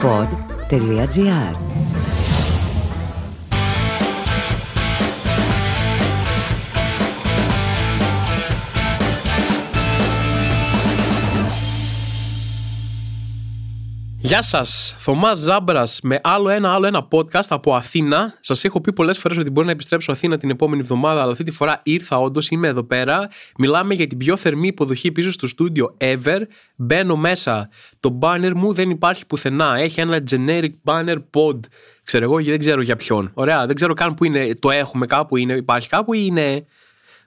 pod.gr Γεια σας, Θωμάς Ζάμπρας με άλλο ένα, άλλο ένα podcast από Αθήνα. Σας έχω πει πολλές φορές ότι μπορεί να επιστρέψω Αθήνα την επόμενη εβδομάδα, αλλά αυτή τη φορά ήρθα όντως. Είμαι εδώ πέρα. Μιλάμε για την πιο θερμή υποδοχή πίσω στο στούντιο ever. Μπαίνω μέσα. Το banner μου δεν υπάρχει πουθενά. Έχει ένα generic banner pod. Ξέρω εγώ, δεν ξέρω για ποιον. Ωραία, δεν ξέρω καν που είναι. Το έχουμε κάπου, είναι, υπάρχει κάπου ή είναι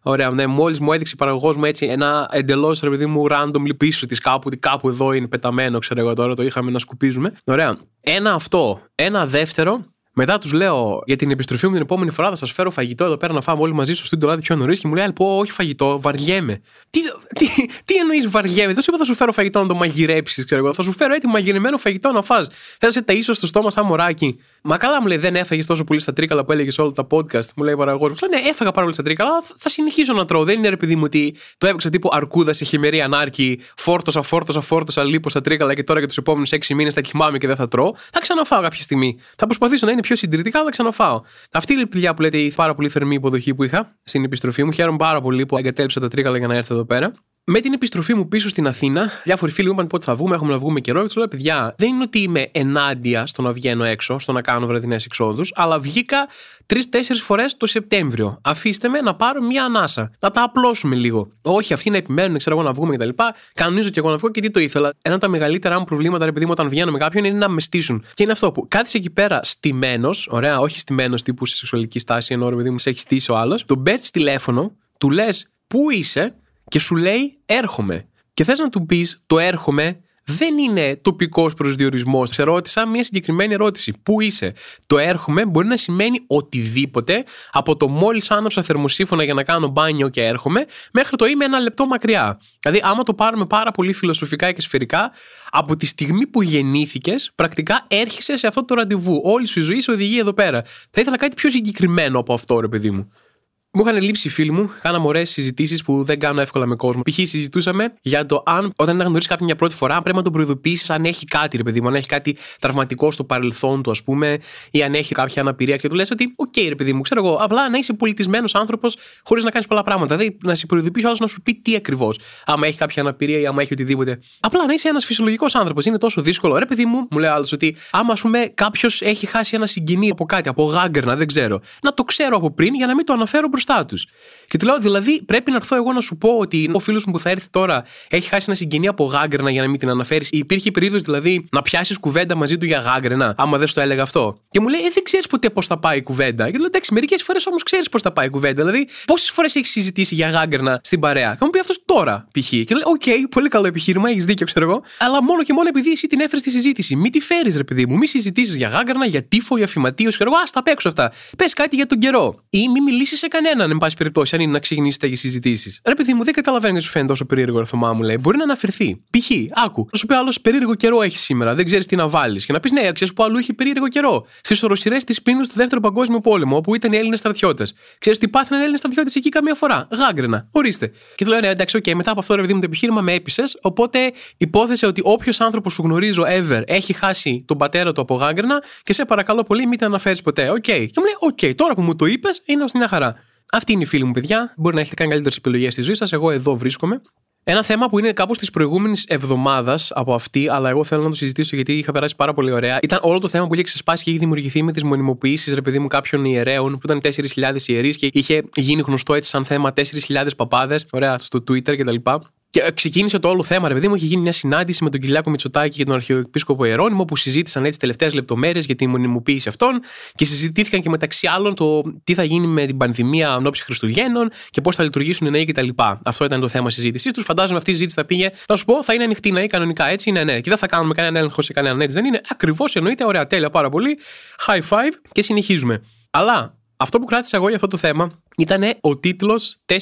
Ωραία, ναι, μόλις μου έδειξε η παραγωγός μου έτσι ένα εντελώς ρε παιδί μου random πίσω της κάπου, ότι κάπου εδώ είναι πεταμένο, ξέρω εγώ τώρα, το είχαμε να σκουπίζουμε. Ωραία. Ένα αυτό. Ένα δεύτερο, μετά τους λέω για την επιστροφή μου την επόμενη φορά θα σας φέρω φαγητό εδώ πέρα να φάμε όλοι μαζί στο στούντιο λάδι πιο νωρίς και μου λέει πω όχι φαγητό, βαριέμαι. Τι, τι, τι εννοείς βαριέμαι, δεν σου είπα θα σου φέρω φαγητό να το μαγειρέψεις, ξέρω εγώ. Θα σου φέρω έτοιμο μαγειρεμένο φαγητό να φά. Θα σε τα ίσως στο στόμα σαν μωράκι. Μα καλά μου λέει δεν έφαγες τόσο πολύ στα τρίκαλα που έλεγες όλα τα podcast. Μου λέει παραγωγό. Μου λέει ναι, έφαγα πάρα πολύ στα τρίκαλα, θα συνεχίσω να τρώω. Δεν είναι επειδή μου ότι το έπαιξα τύπου αρκούδας σε χειμερή ανάρκη, φόρτωσα, φόρτωσα, φόρτωσα λίπο στα τρίκαλα και τώρα για τους επόμενους 6 μήνες θα κοιμάμαι και δεν θα τρώω. Θα ξαναφάω κάποια στιγμή. Θα προσπαθήσω να είναι πιο συντηρητικά, αλλά ξαναφάω. Αυτή η δουλειά που λέτε η πάρα πολύ θερμή υποδοχή που είχα στην επιστροφή μου. Χαίρομαι πάρα πολύ που εγκατέλειψα τα τρίκαλα για να έρθω εδώ πέρα. Με την επιστροφή μου πίσω στην Αθήνα, διάφοροι φίλοι μου είπαν πότε θα βγούμε, έχουμε να βγούμε καιρό. Και τους λέω, παιδιά, δεν είναι ότι είμαι ενάντια στο να βγαίνω έξω, στο να κάνω βραδινές εξόδους, αλλά βγήκα τρει-τέσσερι φορές το Σεπτέμβριο. Αφήστε με να πάρω μια ανάσα, να τα απλώσουμε λίγο. Όχι, αυτοί να επιμένουν, ξέρω εγώ να βγούμε κτλ. Κανονίζω και εγώ να βγω και τι το ήθελα. Ένα από τα μεγαλύτερα μου προβλήματα, επειδή μου, όταν βγαίνω με κάποιον είναι να με στήσουν. Και είναι αυτό που κάθισε εκεί πέρα στημένος, ωραία, όχι στημένος τύπου σε σεξουαλική στάση, ενώ ρε παιδί μου σε έχει στήσει ο άλλος, τον παίρνεις τηλέφωνο, του λες πού είσαι; Και σου λέει έρχομαι. Και θες να του πεις το έρχομαι δεν είναι τοπικός προσδιορισμός. Σε ρώτησα μια συγκεκριμένη ερώτηση. Πού είσαι; Το έρχομαι μπορεί να σημαίνει οτιδήποτε από το μόλις άναψα θερμοσύφωνα για να κάνω μπάνιο και έρχομαι μέχρι το είμαι ένα λεπτό μακριά. Δηλαδή, άμα το πάρουμε πάρα πολύ φιλοσοφικά και σφαιρικά, από τη στιγμή που γεννήθηκες, πρακτικά έρχεσαι σε αυτό το ραντεβού. Όλη σου η ζωή σε οδηγεί εδώ πέρα. Θα ήθελα κάτι πιο συγκεκριμένο από αυτό, ρε παιδί μου. Μου είχαν λείψει οι φίλοι μου, κάναμε ωραίες συζητήσεις που δεν κάνω εύκολα με κόσμο. Π.χ. συζητούσαμε για το αν όταν γνωρίσεις κάποιον μια πρώτη φορά, πρέπει να τον προειδοποιήσεις αν έχει κάτι, ρε παιδί μου, αν έχει κάτι τραυματικό στο παρελθόν του, ας πούμε, ή αν έχει κάποια αναπηρία και του λες ότι, OK, okay, ρε παιδί μου, ξέρω εγώ, απλά να είσαι πολιτισμένος άνθρωπος χωρίς να κάνεις πολλά πράγματα. Δηλαδή να σε προειδοποιήσει άλλος να σου πει τι ακριβώς. Άμα έχει κάποια αναπηρία ή άμα έχει οτιδήποτε. Απλά να είσαι ένας φυσιολογικός άνθρωπος. Είναι τόσο δύσκολο. Ρε παιδί μου, μου λέει άλλος ότι άμα ας πούμε κάποιος έχει χάσει ένα συγγενή από κάτι, από γάγγραινα, δεν ξέρω. Να το ξέρω από πριν για να μην το αναφέρω μπροστά μπροστά τους. Και του λέω, δηλαδή, πρέπει να έρθω εγώ να σου πω ότι ο φίλος μου που θα έρθει τώρα έχει χάσει ένα συγγενή από γάγγραινα για να μην την αναφέρεις. Υπήρχε περίπτωση δηλαδή να πιάσεις κουβέντα μαζί του για γάγγραινα, άμα δεν στο έλεγα αυτό. Και μου λέει, ε, δεν ξέρεις ποτέ πώς θα πάει η κουβέντα. Και του λέω, εντάξει, μερικές φορές όμως ξέρεις πώς θα πάει η κουβέντα. Δηλαδή, πόσες φορές έχεις συζητήσει για γάγγραινα στην παρέα. Και μου πει αυτός τώρα, π.χ. Και λέει, OK, okay, πολύ καλό επιχείρημα, έχεις δίκιο, ξέρω εγώ. Αλλά μόνο και μόνο επειδή εσύ την έφερες στη συζήτηση. Μην τη φέρεις, ρε παιδί μου, μη συζητήσεις για γάγγραινα, για τύφο, για φυματίωση, ξέρω εγώ, άσ' τα απέξω αυτά. Πες κάτι για τον καιρό. Ή μη μιλήσεις σε κανένα έναν, εν πάση περιπτώσει, αν είναι να ξεκινήσετε για συζητήσεις. Ρε παιδί μου, δεν καταλαβαίνει σου φαίνεται τόσο περίεργο ερώτημά μου, λέει. Μπορεί να αναφερθεί. Π.χ. άκου, θα σου πει άλλος περίεργο καιρό έχει σήμερα, δεν ξέρεις τι να βάλεις. Και να πεις ναι, ξέρεις που αλλού έχει περίεργο καιρό. Στις οροσειρές της Πίνδου του Δεύτερου Παγκόσμιου Πόλεμου, όπου ήταν οι Έλληνες στρατιώτες. Ξέρεις τι πάθαιναν οι Έλληνες στρατιώτες εκεί καμία φορά; Γάγγραινα. Ορίστε. Και του λέω ναι, εντάξει, okay, μετά από αυτό ρε παιδί μου το επιχείρημα με έπεισες. Οπότε υπόθεσε ότι όποιος άνθρωπος που γνωρίζω ever έχει χάσει τον πατέρα του από γάγγραινα και σε παρακαλώ πολύ μην την αναφέρεις ποτέ. OK. Okay. Και μου λέει, OK, okay, τώρα που μου το είπες είμαστε μια χαρά. Αυτή είναι η φίλη μου, παιδιά. Μπορεί να έχετε κάνει καλύτερες επιλογές στη ζωή σας. Εγώ εδώ βρίσκομαι. Ένα θέμα που είναι κάπως της προηγούμενης εβδομάδας από αυτή, αλλά εγώ θέλω να το συζητήσω γιατί είχα περάσει πάρα πολύ ωραία. Ήταν όλο το θέμα που είχε ξεσπάσει και είχε δημιουργηθεί με τις μονιμοποιήσεις, ρε παιδί μου, κάποιων ιερέων που ήταν 4.000 ιερείς και είχε γίνει γνωστό έτσι σαν θέμα 4.000 παπάδες, ωραία, στο Twitter κτλ. Και ξεκίνησε το όλο θέμα, ρε παιδί μου. Είχε γίνει μια συνάντηση με τον Κυριάκο Μητσοτάκη και τον Αρχιεπίσκοπο Ιερόνιμο που συζήτησαν έτσι τελευταίες λεπτομέρειες για τη μονιμοποίηση αυτών και συζητήθηκαν και μεταξύ άλλων το τι θα γίνει με την πανδημία ανώψη Χριστουγέννων και πώς θα λειτουργήσουν οι νέοι κτλ. Αυτό ήταν το θέμα συζήτησής τους. Φαντάζομαι αυτή η συζήτηση θα πήγε. Να σου πω, θα είναι ανοιχτή νέοι κανονικά έτσι. Ναι, ναι. Και δεν θα κάνουμε κανέναν έλεγχο σε κανέναν έτσι. Δεν είναι ακριβώς εννοείται. Ωραία, τέλεια πάρα πολύ. High five και συνεχίζουμε. Αλλά αυτό που κράτησα εγώ για αυτό το θέμα ήταν ο τίτλος 4.000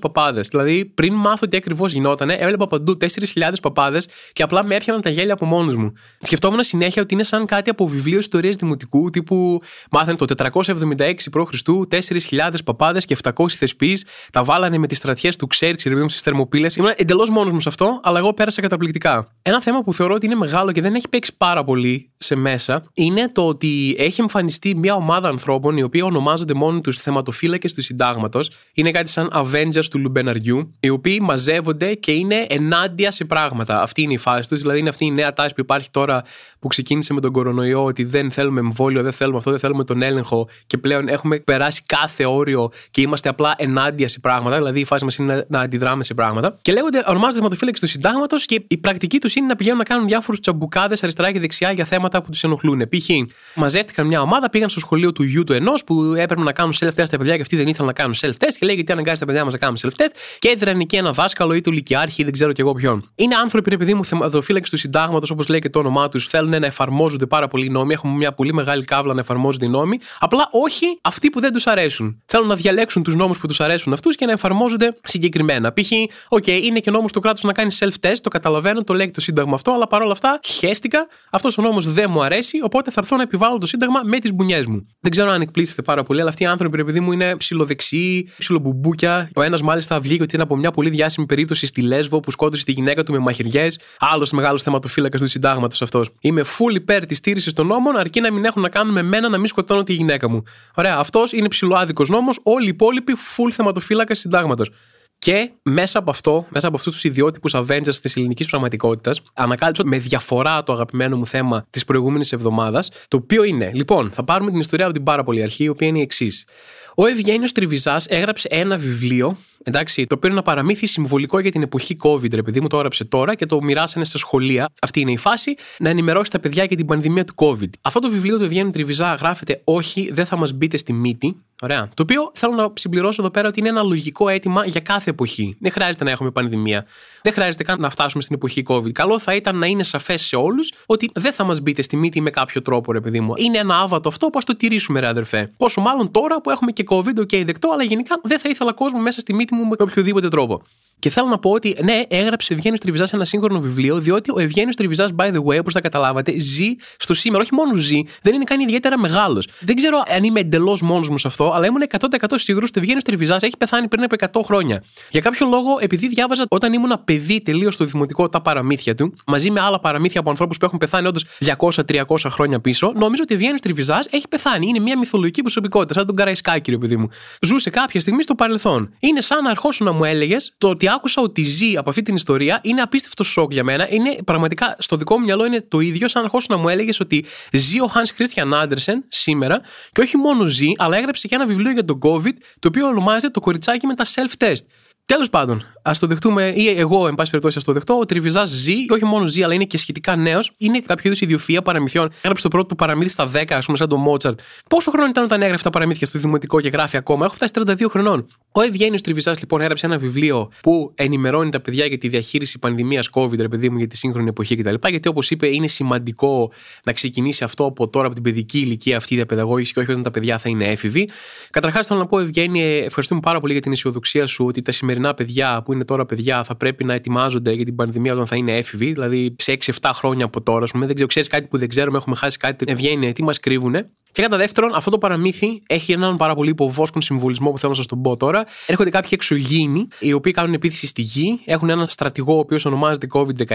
παπάδες. Δηλαδή, πριν μάθω τι ακριβώς γινόταν, έβλεπα παντού 4.000 παπάδες και απλά με έπιαναν τα γέλια από μόνος μου. Σκεφτόμουν συνέχεια ότι είναι σαν κάτι από βιβλίο ιστορίας δημοτικού, τύπου μάθανε το 476 π.Χ. 4.000 παπάδες και 700 θεσπείς, τα βάλανε με τις στρατιές του Ξέρξ, ρε στι θερμοπύλες. Ήμουν εντελώς μόνος μου σε αυτό, αλλά εγώ πέρασα καταπληκτικά. Ένα θέμα που θεωρώ ότι είναι μεγάλο και δεν έχει παίξει πάρα πολύ σε μέσα είναι το ότι έχει εμφανιστεί μια ομάδα ανθρώπων οι οποίοι ονομάζονται μόνοι τους θεματοφύλακες του συντάγματος. Είναι κάτι σαν Avengers του Λουμπεναριού, οι οποίοι μαζεύονται και είναι ενάντια σε πράγματα. Αυτή είναι η φάση τους. Δηλαδή, είναι αυτή η νέα τάση που υπάρχει τώρα που ξεκίνησε με τον κορονοϊό, ότι δεν θέλουμε εμβόλιο, δεν θέλουμε αυτό, δεν θέλουμε τον έλεγχο και πλέον έχουμε περάσει κάθε όριο και είμαστε απλά ενάντια σε πράγματα. Δηλαδή, η φάση μας είναι να αντιδράμε σε πράγματα. Και λέγονται, ονομάζονται θεματοφύλακες του συντάγματος και η πρακτική τους είναι να πηγαίνουν να κάνουν διάφορους τσαμπουκάδες αριστερά και δεξιά για θέματα που τους ενοχλούν. Π.χ. μαζεύτηκαν μια ομάδα, πήγαν στο σχολείο του γιου του ενός που έπρεπε να κάνουν self-test τα παιδιά και αυτοί δεν ήθελαν να κάνουν self-test και λέγεται τι αναγκάζει τα παιδιά μας να κάνουν self-test και έδραν εκεί ένα δάσκαλο ή του λυκειάρχη ή δεν ξέρω κι εγώ ποιον. Είναι άνθρωποι, ρε παιδί μου, θεματοφύλακε του συντάγματος, όπως λέει και το όνομά τους, θέλουν να εφαρμόζονται πάρα πολλοί νόμοι, έχουν μια πολύ μεγάλη κάβλα να εφαρμόζονται οι νόμοι, απλά όχι αυτοί που δεν τους αρέσουν. Θέλουν να διαλέξουν τους νόμους που τους αρέσουν αυτούς και να εφαρμόζονται συγκεκριμένα. Π.χ. OK, είναι και νόμος του κράτου να κάνει self-test, το καταλαβαίνω, το λέει το Σύνταγμα αυτό, αλλά παρόλα αυτά χέστηκα, αυτός ο νόμος δεν μου αρέσει, οπότε θα έρθω να επιβάλλω το Σύνταγμα με τις μπουνιές μου. Δεν ξέρω αν εκπλήσετε πάρα πολύ, αλλά αυτοί οι άνθρωποι, επειδή μου είναι ψιλοδεξιοί, ψιλομπουμπούκια. Ο ένας μάλιστα βγήκε ότι είναι από μια πολύ διάσημη περίπτωση στη Λέσβο που σκότωσε τη γυναίκα του με μαχαιριές. Άλλος μεγάλος θεματοφύλακας του Συντάγματος αυτός. Είμαι full υπέρ της στήριξης των νόμων, αρκεί να μην έχουν να κάνουν με μένα να μην σκοτώνω τη γυναίκα μου. Ωραία, αυτός είναι ψιλοάδικο νόμος, όλοι οι υπόλοιποι full θεματοφύλακας Συντάγματος. Και μέσα από αυτό, μέσα από αυτούς τους ιδιότυπους Avengers της ελληνικής πραγματικότητας, ανακάλυψα με διαφορά το αγαπημένο μου θέμα της προηγούμενης εβδομάδας. Το οποίο είναι, λοιπόν, θα πάρουμε την ιστορία από την πάρα πολύ αρχή, η οποία είναι η εξής. Ο Ευγένιος Τριβιζάς έγραψε ένα βιβλίο, εντάξει, το οποίο είναι ένα παραμύθι συμβολικό για την εποχή COVID, επειδή μου το έγραψε τώρα και το μοιράσανε στα σχολεία. Αυτή είναι η φάση, να ενημερώσει τα παιδιά για την πανδημία του COVID. Αυτό το βιβλίο του Ευγένιου Τριβιζά γράφεται Όχι, δεν θα μας μπείτε στη μύτη. Ωραία. Το οποίο θέλω να συμπληρώσω εδώ πέρα ότι είναι ένα λογικό αίτημα για κάθε εποχή. Δεν χρειάζεται να έχουμε πανδημία. Δεν χρειάζεται καν να φτάσουμε στην εποχή COVID. Καλό θα ήταν να είναι σαφές σε όλους ότι δεν θα μας μπείτε στη μύτη με κάποιο τρόπο, ρε παιδί μου. Είναι ένα άβατο αυτό που ας το τηρήσουμε, ρε αδερφέ. Πόσο μάλλον τώρα που έχουμε και COVID, OK, δεκτό, αλλά γενικά δεν θα ήθελα κόσμο μέσα στη μύτη μου με οποιοδήποτε τρόπο. Και θέλω να πω ότι ναι, έγραψε Ευγένιος Τριβιζάς ένα σύγχρονο βιβλίο, διότι ο Ευγένιος Τριβιζάς, by the way, όπως τα καταλάβατε, ζει στο σήμερα. Όχι μόνο ζει, δεν είναι καν ιδιαίτερα μεγάλος. Δεν ξέρω αν είμαι εντελώς μόνος μου σε αυτό, αλλά ήμουν 100% σίγουρος ότι ο Ευγένιος Τριβιζάς έχει πεθάνει πριν από 100 χρόνια. Για κάποιο λόγο, επειδή διάβαζα όταν ήμουν παιδί τελείως στο δημοτικό τα παραμύθια του, μαζί με άλλα παραμύθια από ανθρώπους που έχουν πεθάνει όντως 200-300 χρόνια πίσω, νομίζω ότι ο Ευγένιος Τριβιζάς έχει πεθάνει. Είναι μια μυθολογική προσωπικότητα, σαν τον Καραϊσκάκη, ρε παιδί μου. Ζούσε κάποια στιγμή στο παρελθόν. Είναι σαν να αρχόσου να μου έλεγες το ότι άκουσα ότι ζει από αυτή την ιστορία είναι απίστευτο σοκ για μένα. Είναι πραγματικά στο δικό μου μυαλό είναι το ίδιο σαν να αρχόσου να μου έλεγες ότι ζει ο Hans Christian Andersen σήμερα και όχι μόνο ζει, αλλά έγραψε και ένα βιβλίο για τον COVID το οποίο ονομάζεται Το κοριτσάκι με τα self-test. Τέλος πάντων, ας το δεχτούμε, ή εγώ, εν πάση περιπτώσει, ας το δεχτώ. Ο Τριβιζάς ζει, και όχι μόνος ζει, αλλά είναι και σχετικά νέος. Είναι κάποιο είδους ιδιοφία παραμυθιών. Έγραψε το πρώτο του παραμύθι στα 10, ας πούμε, σαν τον Μότσαρτ. Πόσο χρόνο ήταν όταν έγραφε τα παραμύθια στο δημοτικό και γράφει ακόμα; Έχω φτάσει 32 χρονών. Ο Ευγένιος Τριβιζάς, λοιπόν, έγραψε ένα βιβλίο που ενημερώνει τα παιδιά για τη διαχείριση πανδημίας COVID, ρε παιδί μου, για τη σύγχρονη εποχή κτλ. Γιατί, όπως είπε, είναι σημαντικό να ξεκινήσει αυτό από τώρα, από την παιδική ηλικία αυτή η διαπαιδαγώγηση και όχι όταν τα παιδιά θα είναι έφηβοι. Καταρχάς, θέλω να πω, Ευγέννη, ευχαριστούμε πάρα πολύ για την αισιοδοξία σου ότι τα σημερινά παιδιά που είναι τώρα παιδιά θα πρέπει να ετοιμάζονται για την πανδημία όταν θα είναι έφηβοι, δηλαδή σε 6-7 χρόνια από τώρα. πούμε, δεν ξέρω, ξέρεις κάτι που δεν ξέρουμε, έχουμε χάσει κάτι. Ευγένεια, τι μας κρύβουνε. Και κατά δεύτερον, αυτό το παραμύθι έχει έναν πάρα πολύ υποβόσκον συμβολισμό που θέλω να σας τον πω τώρα. Έρχονται κάποιοι εξωγήινοι, οι οποίοι κάνουν επίθεση στη γη, έχουν έναν στρατηγό ο οποίος ονομάζεται COVID-19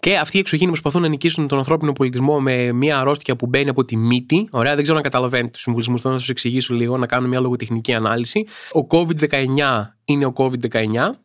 και αυτοί οι εξωγήινοι προσπαθούν να νικήσουν τον ανθρώπινο πολιτισμό με μια αρρώστια που μπαίνει από τη μύτη. Ωραία, δεν ξέρω αν καταλαβαίνετε τους συμβολισμούς, θέλω να σας εξηγήσω λίγο, να κάνω μια λογοτεχνική ανάλυση. Ο COVID-19 είναι ο COVID-19.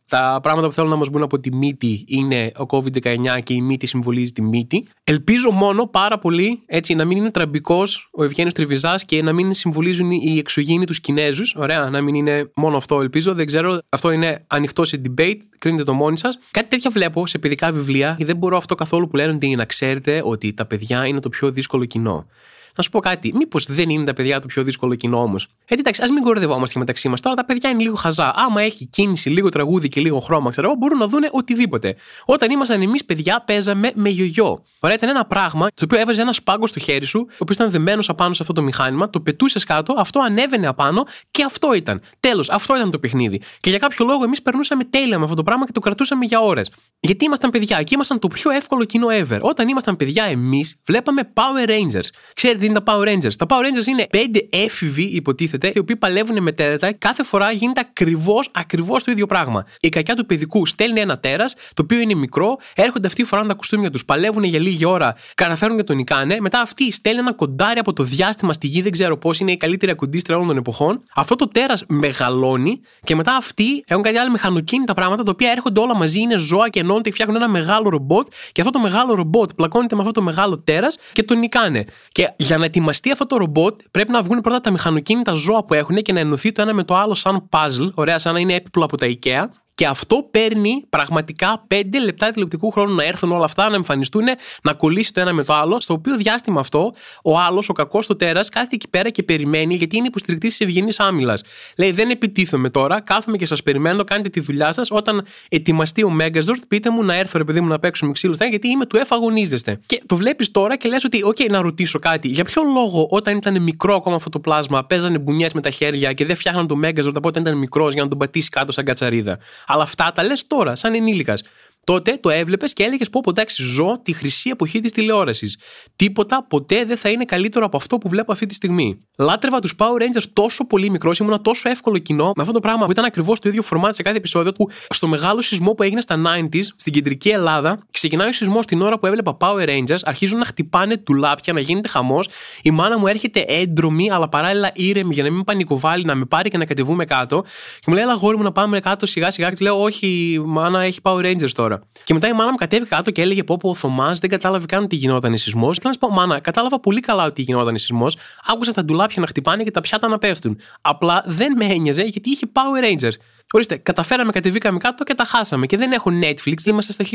Τα πράγματα που θέλουν να μας μπουν από τη μύτη είναι ο COVID-19 και η μύτη συμβολίζει τη μύτη. Ελπίζω μόνο πάρα πολύ έτσι, να μην είναι τραμπικός ο Ευγένιος Τριβιζάς και να μην συμβολίζουν οι εξωγήινοι τους Κινέζους. Ωραία, να μην είναι μόνο αυτό, ελπίζω. Δεν ξέρω, αυτό είναι ανοιχτό σε debate. Κρίνετε το μόνοι σας. Κάτι τέτοια βλέπω σε παιδικά βιβλία και δεν μπορώ αυτό καθόλου που λένε ότι να ξέρετε ότι τα παιδιά είναι το πιο δύσκολο κοινό. Να σου πω κάτι, μήπως δεν είναι τα παιδιά το πιο δύσκολο κοινό όμως; Έτσι, εντάξει, ας μην κορδευόμαστε μεταξύ μας. Τώρα τα παιδιά είναι λίγο χαζά. Άμα έχει κίνηση, λίγο τραγούδι και λίγο χρώμα, ξέρω εγώ, μπορούν να δουν οτιδήποτε. Όταν ήμασταν εμείς παιδιά, παίζαμε με γιογιό. Ωραία, ήταν ένα πράγμα το οποίο έβαζε ένα σπάγκο στο χέρι σου, ο οποίος ήταν δεμένος απάνω σε αυτό το μηχάνημα, το πετούσες κάτω, αυτό ανέβαινε απάνω και αυτό ήταν. Τέλος, αυτό ήταν το παιχνίδι. Και για κάποιο λόγο εμείς περνούσαμε τέλεια με αυτό το πράγμα και το κρατούσαμε για ώρες. Γιατί ήμασταν παιδιά και ήμασταν το πιο εύκολο κοινό ever. Όταν ήμασταν παιδιά εμείς, βλέπαμε Power Rangers. Ξέρετε τι είναι τα Power Rangers. Τα Power Rangers είναι πέντε έφηβοι, υποτίθεται, οι οποίοι παλεύουν με τέρατα. Κάθε φορά γίνεται ακριβώς ακριβώς το ίδιο πράγμα. Η κακιά του παιδικού στέλνει ένα τέρας, το οποίο είναι μικρό, έρχονται αυτοί φοράνε τα κουστούμια τους, παλεύουν για λίγη ώρα, καταφέρουν και τον νικάνε. Μετά αυτοί στέλνουν ένα κοντάρι από το διάστημα στη γη, δεν ξέρω πώς, είναι η καλύτερη ακουντίστρια όλων των εποχών. Αυτό το τέρας μεγαλώνει και μετά αυτοί έχουν κάτι άλλο μηχανοκίνητα πράγματα τα οποία έρχονται όλα μαζί, είναι ζώα και ενώνονται και φτιάχνουν ένα μεγάλο ρομπότ και αυτό το μεγάλο ρομπότ πλακώνεται με αυτό το μεγάλο τέρας και τον νικάνε. Και για να ετοιμαστεί αυτό το ρομπότ πρέπει να βγουν πρώτα τα μηχανοκίνητα ζώα που έχουν και να ενωθεί το ένα με το άλλο σαν puzzle, ωραία, σαν να είναι έπιπλο από τα IKEA και αυτό παίρνει πραγματικά 5 λεπτά τηλεοπτικού χρόνου να έρθουν όλα αυτά, να εμφανιστούν, να κολλήσει το ένα με το άλλο. Στο οποίο διάστημα αυτό, ο άλλος, ο κακός το τέρας, κάθεται εκεί πέρα και περιμένει, γιατί είναι υποστηρικτής της ευγενής άμυλας. Λέει: Δεν επιτίθομαι τώρα, κάθομαι και σας περιμένω, κάνετε τη δουλειά σας. Όταν ετοιμαστεί ο Megazord, πείτε μου να έρθω, ρε παιδί μου, να παίξουμε ξύλο γιατί είμαι του εφαγωνίζεστε. Και το βλέπεις τώρα και λες ότι, OK, να ρωτήσω κάτι. Για ποιο λόγο όταν ήταν μικρό ακόμα αυτό το πλάσμα, παίζανε μπουνιές με τα χέρια και δεν φτιάχναν το Megazord από όταν ήταν μικρός για να τον πατήσει κάτω σαν κατσαρίδα. Αλλά αυτά τα λες τώρα, σαν ενήλικας. Τότε το έβλεπες και έλεγες πω εντάξει, ζω τη χρυσή εποχή της τηλεόρασης. Τίποτα ποτέ δεν θα είναι καλύτερο από αυτό που βλέπω αυτή τη στιγμή. Λάτρευα τους Power Rangers τόσο πολύ μικρός, ήμουν τόσο εύκολο κοινό με αυτό το πράγμα που ήταν ακριβώς το ίδιο φορμάτ σε κάθε επεισόδιο που στο μεγάλο σεισμό που έγινε στα 90s στην κεντρική Ελλάδα, ξεκινάει ο σεισμός την ώρα που έβλεπα Power Rangers, αρχίζουν να χτυπάνε τουλάπια, να γίνεται χαμός. Η μάνα μου έρχεται έντρομη, αλλά παράλληλα ήρεμη για να μην πανικοβάλει, να με πάρει και να κατεβούμε κάτω. Και μου λέει, Ελά, γόρι μου να πάμε κάτω σιγά σιγά. Και λέω, Όχι, μάνα έχει Power Rangers τώρα. Και μετά η μάνα μου κατέβηκε κάτω και έλεγε: Πω, πω ο Θωμάς δεν κατάλαβε καν ότι γινόταν σεισμός. Και να σου πω, Μάνα, κατάλαβα πολύ καλά ότι γινόταν σεισμός. Άκουσα τα ντουλάπια να χτυπάνε και τα πιάτα να πέφτουν. Απλά δεν με ένοιαζε γιατί είχε Power Rangers. Ορίστε, καταφέραμε, κατεβήκαμε κάτω και τα χάσαμε. Και δεν έχω Netflix, είμαστε στα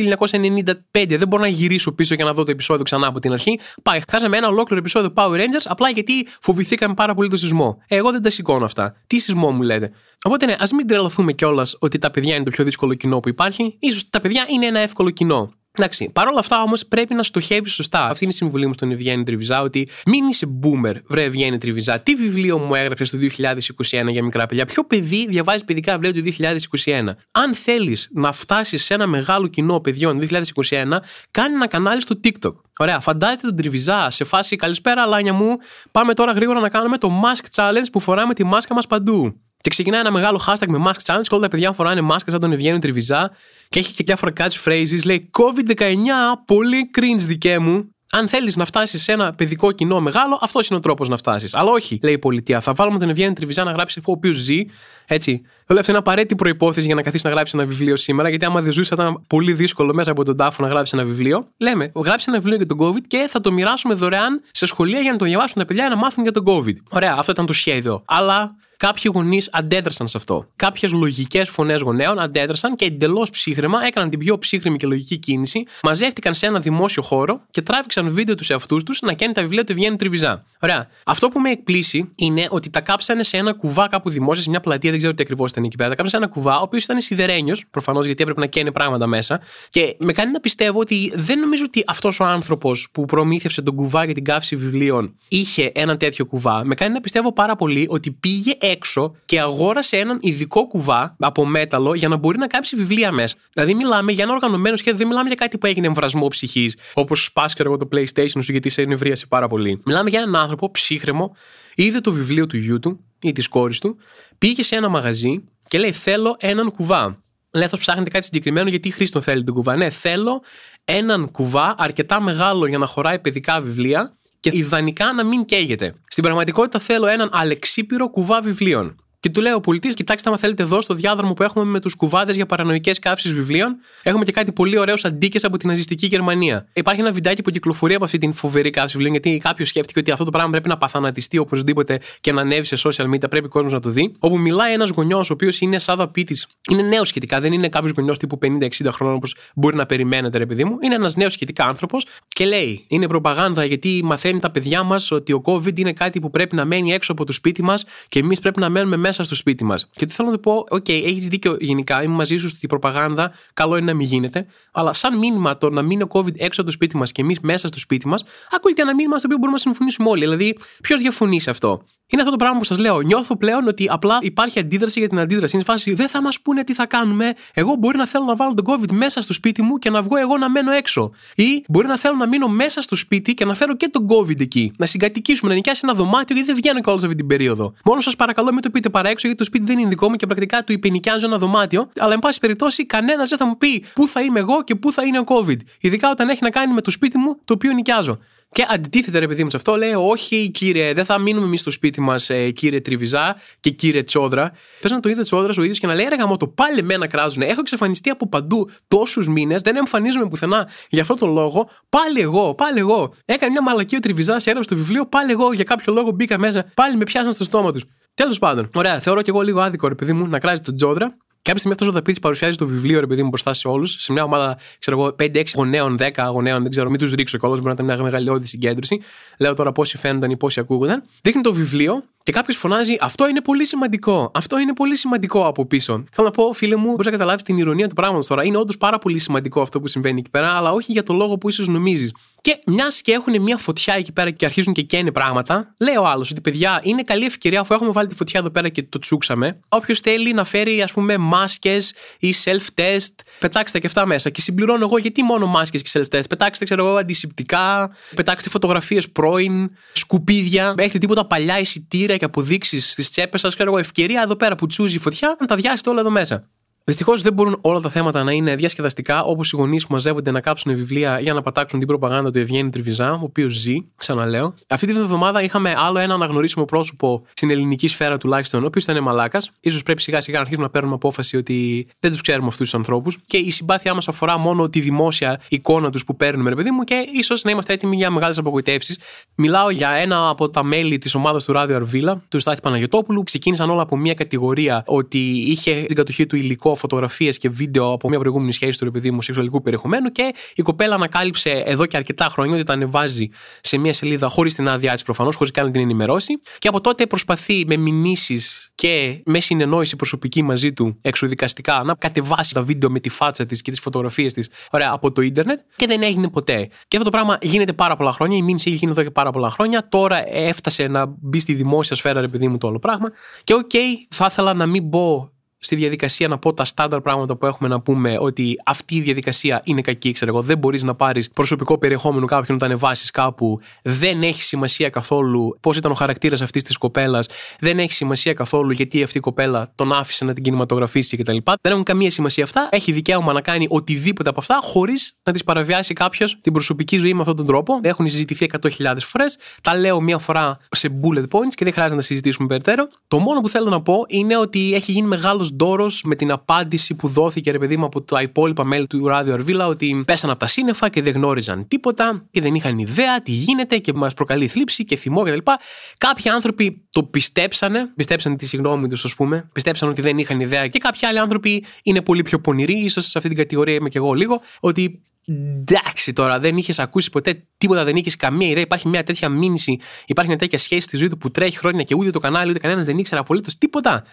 1995. Δεν μπορώ να γυρίσω πίσω για να δω το επεισόδιο ξανά από την αρχή. Πάει, χάσαμε ένα ολόκληρο επεισόδιο Power Rangers απλά γιατί φοβηθήκαμε πάρα πολύ το σεισμό. Εγώ δεν τα σηκώνω αυτά. Τι σεισμό μου λέτε. Οπότε ναι, ας μην τρελαθούμε κιόλας ότι τα παιδιά είναι το πιο δύσκολο κοινό που υπάρχει. σω τα παιδιά είναι ένα εύκολο κοινό. Εντάξει, παρόλα αυτά όμως πρέπει να στοχεύεις σωστά. Αυτή είναι η συμβουλή μου στον Ευγέννη Τριβιζά, ότι μην είσαι boomer, βρε Ευγέννη Τριβιζά. Τι βιβλίο μου έγραψες το 2021 για μικρά παιδιά, Ποιο παιδί διαβάζει παιδικά βιβλία του 2021. Αν θέλεις να φτάσεις σε ένα μεγάλο κοινό παιδιών 2021, κάνει ένα κανάλι στο TikTok. Ωραία, φαντάζεστε τον Τριβιζά σε φάση Καλησπέρα, Λάνια μου. Πάμε τώρα γρήγορα να κάνουμε το Mask Challenge που φοράμε τη μάσκα μας παντού. Και ξεκινάει ένα μεγάλο hashtag με mask challenge και όλα τα παιδιά φοράνε μάσκα σαν τον Ευγέννη Τριβιζά και έχει και διάφορα catchphrases. Λέει COVID-19, πολύ cringe δικέ μου. Αν θέλεις να φτάσεις σε ένα παιδικό κοινό μεγάλο, αυτός είναι ο τρόπος να φτάσεις. Αλλά όχι, λέει η πολιτεία. Θα βάλουμε τον Ευγέννη Τριβιζά να γράψει ο οποίο ζει. Έτσι. Λέω αυτό είναι απαραίτητη προπόθεση για να καθίσει να γράψει ένα βιβλίο σήμερα, γιατί άμα δεν ζούσε, θα ήταν πολύ δύσκολο μέσα από τον τάφο να γράψει ένα βιβλίο. Λέμε, γράψει ένα βιβλίο για τον COVID και θα το μοιράσουμε δωρεάν σε σχολεία για να το διαβάσουν τα παιδιά να μάθουν για τον COVID. Ωραία, αυτό ήταν το σχέδιο. Αλλά Κάποιοι γονείς αντέδρασαν σε αυτό. Κάποιες λογικές φωνές γονέων αντέδρασαν και εντελώς ψύχρεμα έκαναν την πιο ψύχρεμη και λογική κίνηση, μαζεύτηκαν σε ένα δημόσιο χώρο και τράβηξαν βίντεο τους εαυτούς τους να κάνει τα βιβλία του Ευγέννη Τριβιζά. Ωραία. Αυτό που με εκπλήσει είναι ότι τα κάψανε σε ένα κουβά κάπου δημόσιας, σε μια πλατεία, δεν ξέρω τι ακριβώς ήταν εκεί πέρα. Τα κάψανε σε ένα κουβά, ο οποίος ήταν σιδερένιος, προφανώς γιατί έπρεπε να καίνε πράγματα μέσα. Και με κάνει να πιστεύω ότι δεν νομίζω ότι αυτός ο άνθρωπος που προμήθευσε τον κουβά για την κάψη βιβλίων είχε ένα τέτοιο κουβά. Με κάνει να πιστεύω πάρα πολύ ότι πήγε έξω και αγόρασε έναν ειδικό κουβά από μέταλλο για να μπορεί να κάψει βιβλία μέσα. Δηλαδή, μιλάμε για ένα οργανωμένο σχέδιο, δεν μιλάμε για κάτι που έγινε εμβρασμό ψυχής, όπως σπάσκε εγώ το PlayStation σου γιατί σε ενευρίασε πάρα πολύ. Μιλάμε για έναν άνθρωπο ψύχρεμο, είδε το βιβλίο του γιού του ή της κόρης του, πήγε σε ένα μαγαζί και λέει: Θέλω έναν κουβά. Λέει αυτός ψάχνετε κάτι συγκεκριμένο, γιατί χρήση τον θέλει τον κουβά. Ναι, θέλω έναν κουβά αρκετά μεγάλο για να χωράει παιδικά βιβλία και ιδανικά να μην καίγεται. Στην πραγματικότητα θέλω έναν αλεξίπυρο κουβά βιβλίων. Και του λέει ο πολιτής: Κοιτάξτε, άμα θέλετε εδώ στο διάδρομο που έχουμε με τους κουβάδες για παρανοϊκές καύσεις βιβλίων, έχουμε και κάτι πολύ ωραίο αντίκες από την ναζιστική Γερμανία. Υπάρχει ένα βιντεάκι που κυκλοφορεί από αυτή την φοβερή καύση βιβλίων, γιατί κάποιος σκέφτηκε ότι αυτό το πράγμα πρέπει να παθανατιστεί οπωσδήποτε και να ανέβει σε social media, πρέπει ο κόσμος να το δει. Όπου μιλάει ένας γονιός, ο οποίος είναι σαν δαπίτης, είναι νέος σχετικά, δεν είναι κάποιος γονιός τύπου 50-60 χρόνων όπως μπορεί να περιμένετε, ρε παιδί μου. Είναι ένας νέος σχετικά άνθρωπος και λέει: Είναι προπαγάνδα γιατί μαθαίνει τα παιδιά μας ότι ο COVID είναι κάτι που πρέπει να μένει έξω από το σπίτι μας και εμείς πρέπει να μένουμε μέσα μέσα στο σπίτι μας. Και τι θέλω να του πω, OK, okay, έχεις δίκιο γενικά, είμαι μαζί σου στη προπαγάνδα, καλό είναι να μην γίνεται, αλλά σαν μήνυμα το να μείνει ο COVID έξω από το σπίτι μας και εμείς μέσα στο σπίτι μας, ακούγεται ένα μήνυμα στο οποίο μπορούμε να συμφωνήσουμε όλοι. Δηλαδή, ποιος διαφωνεί σε αυτό; Είναι αυτό το πράγμα που σας λέω. Νιώθω πλέον ότι απλά υπάρχει αντίδραση για την αντίδραση. Είναι φάση, δεν θα μας πούνε τι θα κάνουμε. Εγώ μπορεί να θέλω να βάλω τον COVID μέσα στο σπίτι μου και να βγω εγώ να μένω έξω. Ή μπορεί να θέλω να μείνω μέσα στο σπίτι και να φέρω και τον COVID εκεί. Να συγκατοικήσουμε, να νοικιάσει ένα δωμάτιο γιατί δεν βγαίνω κιόλας αυτή την περίοδο. Μόνο σας παρακαλώ μην το πείτε παρά έξω γιατί το σπίτι δεν είναι δικό μου και πρακτικά του υπενοικιάζω ένα δωμάτιο. Αλλά εν πάση περιπτώσει κανένας δεν θα μου πει πού θα είμαι εγώ και πού θα είναι ο COVID. Ειδικά όταν έχει να κάνει με το σπίτι μου το οποίο νοικιάζω. Και αντιτίθεται ρε παιδί μου σε αυτό, λέει: Όχι, κύριε, δεν θα μείνουμε εμείς στο σπίτι μας, ε, κύριε Τριβιζά και κύριε Τσόδρα. Πες να το είδε Τσόδρας ο ίδιος και να λέει: Έργα μου, το πάλι εμένα κράζουν. Έχω εξαφανιστεί από παντού τόσους μήνες, δεν εμφανίζομαι πουθενά για αυτό το λόγο. Πάλι εγώ, πάλι εγώ. Έκανε μια μαλακή ο Τριβιζά, έγραψε το βιβλίο, πάλι εγώ για κάποιο λόγο μπήκα μέσα, πάλι με πιάσαν στο στόμα τους. Τέλος πάντων, ωραία, θεωρώ και εγώ λίγο άδικο, ρε παιδί μου, να κράζει τον Τζόδρα Κάποια στιγμή αυτός ο Δαπίτης παρουσιάζει το βιβλίο, ρε παιδί μου, μπροστά σε όλους, σε μια ομάδα, ξέρω εγώ, 5-6 γονέων, 10 γονέων, δεν ξέρω, μην τους ρίξω κιόλας, μπορεί να ήταν μια μεγαλειώδη συγκέντρωση. Λέω τώρα πόσοι φαίνονταν ή πόσοι ακούγονταν. Δείχνει το βιβλίο και κάποιος φωνάζει Αυτό είναι πολύ σημαντικό. Αυτό είναι πολύ σημαντικό από πίσω. Θέλω να πω, φίλε μου, μπορείς να καταλάβεις την ηρωνία του πράγματος τώρα. Είναι όντως πάρα πολύ σημαντικό αυτό που συμβαίνει εκεί πέρα, αλλά όχι για το λόγο που ίσως νομίζεις. Και μιας και έχουν μια φωτιά εκεί πέρα και αρχίζουν και καίνε πράγματα, λέει ο άλλος ότι παιδιά είναι καλή ευκαιρία αφού έχουμε βάλει τη φωτιά εδώ πέρα και το τσούξαμε. Όποιος θέλει να φέρει ας πούμε μάσκες ή self-test, πετάξτε και αυτά μέσα. Και συμπληρώνω εγώ γιατί μόνο μάσκες και self-test; Πετάξτε, ξέρω εγώ, αντισηπτικά, πετάξτε φωτογραφίες πρώην, σκουπίδια, έχετε τίποτα παλιά εισιτήρια και αποδείξεις στις τσέπες σας. Ξέρω εγώ, ευκαιρία εδώ πέρα που τσούζει η φωτιά να τα διάσετε όλα εδώ μέσα. Δυστυχώς δεν μπορούν όλα τα θέματα να είναι διασκεδαστικά όπως οι γονείς που μαζεύονται να κάψουν βιβλία για να πατάξουν την προπαγάνδα του Ευγέννη Τριβιζά, ο οποίος ζει, ξαναλέω. Αυτή την εβδομάδα είχαμε άλλο ένα αναγνωρίσιμο πρόσωπο στην ελληνική σφαίρα τουλάχιστον, ο οποίος ήταν μαλάκας. σω πρέπει σιγά σιγά να αρχίσουμε να παίρνουμε απόφαση ότι δεν τους ξέρουμε αυτούς τους ανθρώπους και η συμπάθειά μας αφορά μόνο τη δημόσια εικόνα τους που παίρνουμε, ρε παιδί μου, και ίσως να είμαστε έτοιμοι για μεγάλες απογοητεύσεις. Μιλάω για ένα από τα μέλη της ομάδας του Ράδιο Αρβίλα, του Στάθη Παναγιοτόπουλου. Ξεκίνησαν όλα από μια κατηγορία ότι είχε στην κατοχή του υλικό φωτογραφίες και βίντεο από μια προηγούμενη σχέση του επειδή μου σεξουαλικού περιεχομένου και η κοπέλα ανακάλυψε εδώ και αρκετά χρόνια ότι τα ανεβάζει σε μια σελίδα χωρίς την άδειά της προφανώς, χωρίς καν να την ενημερώσει. Και από τότε προσπαθεί με μηνύσεις και με συνεννόηση προσωπική μαζί του εξοδικαστικά να κατεβάσει τα βίντεο με τη φάτσα της και τις φωτογραφίες της από το ίντερνετ και δεν έγινε ποτέ. Και αυτό το πράγμα γίνεται πάρα πολλά χρόνια. Η μήνυση έχει γίνει εδώ και πάρα πολλά χρόνια. Τώρα έφτασε να μπει στη δημόσια σφαίρα, επειδή μου το όλο πράγμα. Και OK, okay, θα ήθελα να μην μπω στη διαδικασία να πω τα στάνταρ πράγματα που έχουμε να πούμε ότι αυτή η διαδικασία είναι κακή, ξέρω εγώ. Δεν μπορείς να πάρεις προσωπικό περιεχόμενο κάποιον να το ανεβάσεις κάπου. Δεν έχει σημασία καθόλου πώς ήταν ο χαρακτήρας αυτής της κοπέλας. Δεν έχει σημασία καθόλου γιατί αυτή η κοπέλα τον άφησε να την κινηματογραφήσει κτλ. Δεν έχουν καμία σημασία αυτά. Έχει δικαίωμα να κάνει οτιδήποτε από αυτά χωρίς να τη παραβιάσει κάποιος την προσωπική ζωή με αυτόν τον τρόπο. Έχουν συζητηθεί 100.000 φορές. Τα λέω μία φορά σε bullet points και δεν χρειάζεται να συζητήσουμε περαιτέρω. Το μόνο που θέλω να πω είναι ότι έχει γίνει μεγάλος ντόρος με την απάντηση που δόθηκε, ρε παιδί μου, από τα υπόλοιπα μέλη του Ράδιο Αρβίλα ότι πέσαν από τα σύννεφα και δεν γνώριζαν τίποτα και δεν είχαν ιδέα τι γίνεται και μας προκαλεί θλίψη και θυμό κτλ. Κάποιοι άνθρωποι το πιστέψανε, πιστέψανε τη συγγνώμη τους, ας πούμε, πιστέψαν ότι δεν είχαν ιδέα και κάποιοι άλλοι άνθρωποι είναι πολύ πιο πονηροί, ίσως σε αυτή την κατηγορία είμαι και εγώ λίγο, ότι εντάξει τώρα, δεν είχες ακούσει ποτέ τίποτα, δεν είχες καμία ιδέα. Υπάρχει μια τέτοια μήνυση, υπάρχει μια τέτοια σχέση στη ζωή του που τρέχει χρόνια και ούτε το κανάλι ούτε κανένας δεν ήξερε απολύτως τίποτα.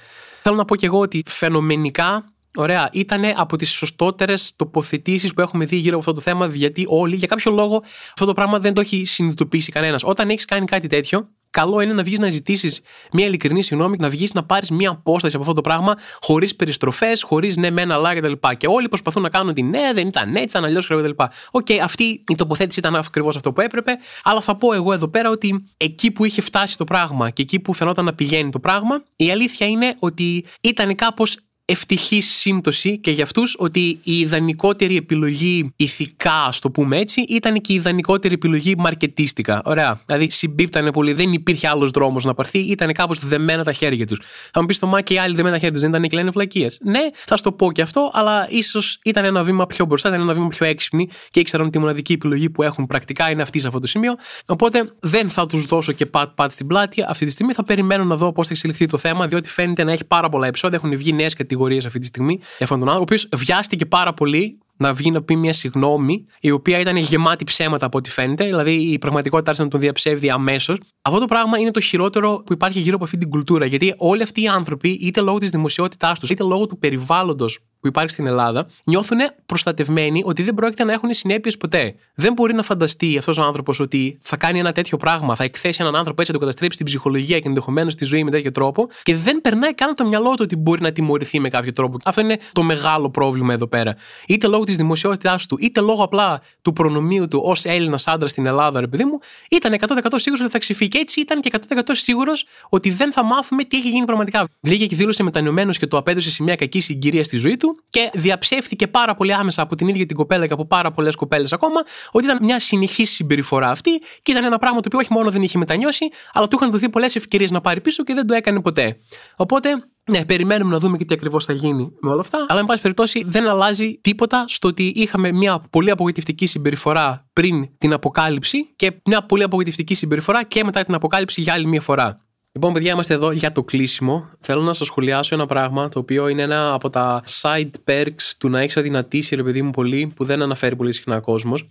Θέλω να πω και εγώ ότι φαινομενικά Ωραία, ήταν από τις σωστότερες τοποθετήσεις που έχουμε δει γύρω από αυτό το θέμα, γιατί όλοι για κάποιο λόγο αυτό το πράγμα δεν το έχει συνειδητοποιήσει κανένας. Όταν έχεις κάνει κάτι τέτοιο, καλό είναι να βγεις να ζητήσεις μια ειλικρινή συγγνώμη, να βγεις να πάρεις μια απόσταση από αυτό το πράγμα, χωρίς περιστροφές, χωρίς ναι μεν, αλλά κτλ. Και όλοι προσπαθούν να κάνουν ότι ναι, δεν ήταν έτσι, ήταν αλλιώς κτλ. OK, okay, αυτή η τοποθέτηση ήταν ακριβώς αυτό που έπρεπε, αλλά θα πω εγώ εδώ πέρα ότι εκεί που είχε φτάσει το πράγμα και εκεί που φαινόταν να πηγαίνει το πράγμα, η αλήθεια είναι ότι ήταν κάπως ευτυχής σύμπτωση και για αυτούς ότι η ιδανικότερη επιλογή ηθικά, ας το πούμε έτσι, ήταν και η ιδανικότερη επιλογή μαρκετίστικα. Ωραία. Δηλαδή συμπίπτανε πολύ, δεν υπήρχε άλλος δρόμος να παρθεί, ήταν κάπως δεμένα τα χέρια τους. Θα μου πεις το μα και οι άλλοι δεμένα τα χέρια τους δεν ήταν και λένε βλακίες. Ναι, θα σου το πω και αυτό, αλλά ίσως ήταν ένα βήμα πιο μπροστά, ήταν ένα βήμα πιο έξυπνη και ήξεραν ότι η μοναδική επιλογή που έχουν πρακτικά είναι αυτή σε αυτό το σημείο. Οπότε δεν θα τους δώσω και πατ-πατ στην πλάτη αυτή τη στιγμή. Θα περιμένω να δω πώς θα εξελιχθεί το θέμα, διότι φαίνεται να έχει πάρα πολλά επεισόδια, έχουν βγει νέες κατηγορίες κατηγορίες αυτή τη στιγμή για αυτόν τον άνθρωπο, ο οποίος βιάστηκε πάρα πολύ να βγει να πει μια συγγνώμη, η οποία ήταν γεμάτη ψέματα από ό,τι φαίνεται. Δηλαδή η πραγματικότητα άρχισε να τον διαψεύδει αμέσως. Αυτό το πράγμα είναι το χειρότερο που υπάρχει γύρω από αυτή την κουλτούρα. Γιατί όλοι αυτοί οι άνθρωποι, είτε λόγω της δημοσιότητάς τους, είτε λόγω του περιβάλλοντος που που υπάρχει στην Ελλάδα νιώθουν προστατευμένοι ότι δεν πρόκειται να έχουν συνέπειες ποτέ. Δεν μπορεί να φανταστεί αυτός ο άνθρωπος ότι θα κάνει ένα τέτοιο πράγμα, θα εκθέσει έναν άνθρωπο έτσι, να τον καταστρέψει την ψυχολογία και ενδεχομένως τη ζωή με τέτοιο τρόπο και δεν περνάει καν το μυαλό του ότι μπορεί να τιμωρηθεί με κάποιο τρόπο. Αυτό είναι το μεγάλο πρόβλημα εδώ πέρα. Είτε λόγω της δημοσιότητάς του, είτε λόγω απλά του προνομίου του ως Έλληνας άντρας στην Ελλάδα, ρε παιδί μου, ήταν 100% σίγουρος ότι θα ξεφύγει. Και έτσι ήταν και 100% σίγουρος ότι δεν θα μάθουμε τι έχει γίνει πραγματικά. Βγήκε και δήλωσε μετανιωμένος και το απέδωσε σε μια κακή συγκυρία στη ζωή του και διαψεύθηκε πάρα πολύ άμεσα από την ίδια την κοπέλα και από πάρα πολλές κοπέλες ακόμα ότι ήταν μια συνεχής συμπεριφορά αυτή και ήταν ένα πράγμα το οποίο όχι μόνο δεν είχε μετανιώσει, αλλά του είχαν δοθεί πολλές ευκαιρίες να πάρει πίσω και δεν το έκανε ποτέ. Οπότε ναι, περιμένουμε να δούμε και τι ακριβώς θα γίνει με όλα αυτά. Αλλά, εν πάση περιπτώσει, δεν αλλάζει τίποτα στο ότι είχαμε μια πολύ απογοητευτική συμπεριφορά πριν την αποκάλυψη και μια πολύ απογοητευτική συμπεριφορά και μετά την αποκάλυψη για άλλη μια φορά. Λοιπόν, παιδιά, είμαστε εδώ για το κλείσιμο. Θέλω να σας σχολιάσω ένα πράγμα το οποίο είναι ένα από τα side perks του να έχεις αδυνατήσει, ρε παιδί μου, πολύ, που δεν αναφέρει πολύ συχνά κόσμος.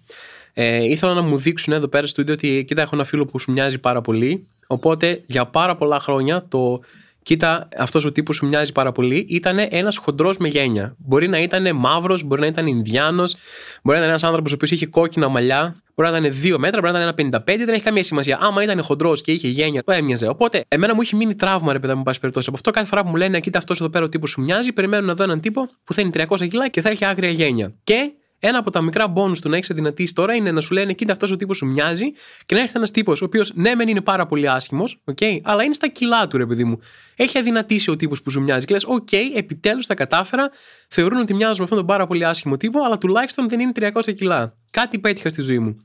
Ε, ήθελα να μου δείξουν εδώ πέρα στο ότι κοίτα, έχω ένα φίλο που σου μοιάζει πάρα πολύ. Οπότε για πάρα πολλά χρόνια το κοίτα, αυτός ο τύπος σου μοιάζει πάρα πολύ, ήταν ένας χοντρός με γένεια. Μπορεί να ήταν μαύρος, μπορεί να ήταν Ινδιάνος, μπορεί να ήταν ένας άνθρωπος ο οποίος είχε κόκκινα μαλλιά, μπορεί να ήταν 2 μέτρα, μπορεί να ήταν ένα 55, δεν έχει καμία σημασία. Άμα ήταν χοντρός και είχε γένεια, το έμοιαζε. Οπότε, εμένα μου έχει μείνει τραύμα, ρε παιδά μου, πάση περιπτώσει. Από αυτό κάθε φορά που μου λένε, κοίτα αυτός εδώ πέρα ο τύπος σου μοιάζει, περιμένω να δω έναν τύπο που θα είναι 300 κιλά και θα έχει άγρια γένεια. Και ένα από τα μικρά μπόνους του να έχεις αδυνατήσει τώρα είναι να σου λένε: Κοίτα, αυτός ο τύπος σου μοιάζει και να έρθει ένας τύπος, ο οποίος ναι, μεν είναι πάρα πολύ άσχημος, okay, αλλά είναι στα κιλά του, ρε παιδί μου. Έχει αδυνατήσει ο τύπος που σου μοιάζει. Και λες: OK, okay, επιτέλους τα κατάφερα. Θεωρούν ότι μοιάζουν με αυτόν τον πάρα πολύ άσχημο τύπο, αλλά τουλάχιστον δεν είναι 300 κιλά. Κάτι πέτυχα στη ζωή μου.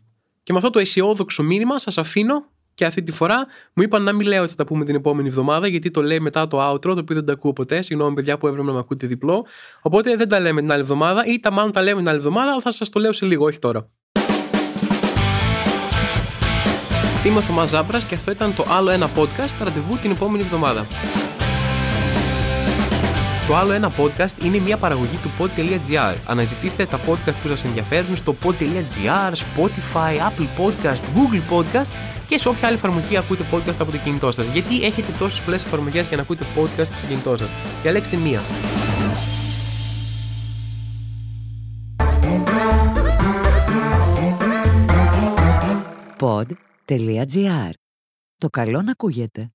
Και με αυτό το αισιόδοξο μήνυμα σας αφήνω και αυτή τη φορά μου είπαν να μην λέω ότι θα τα πούμε την επόμενη εβδομάδα, γιατί το λέει μετά το outro, το οποίο δεν τα ακούω ποτέ. Συγγνώμη, παιδιά που έπρεπε να με ακούτε διπλό. Οπότε δεν τα λέμε την άλλη εβδομάδα, ή τα μάλλον τα λέμε την άλλη εβδομάδα, αλλά θα σας το λέω σε λίγο, όχι τώρα. Είμαι ο Θωμάς Ζάμπρας και αυτό ήταν το άλλο ένα podcast, ραντεβού την επόμενη εβδομάδα. Το άλλο ένα podcast είναι μια παραγωγή του pod.gr. Αναζητήστε τα podcast που σας ενδιαφέρουν στο pod.gr, Spotify, Apple Podcast, Google Podcast και σε όποια άλλη εφαρμογή ακούτε podcast από το κινητό σας. Γιατί έχετε τόσες πολλές εφαρμογές για να ακούτε podcast στο κινητό σας. Διαλέξτε μία. Pod.gr. Το καλό να ακούγεται.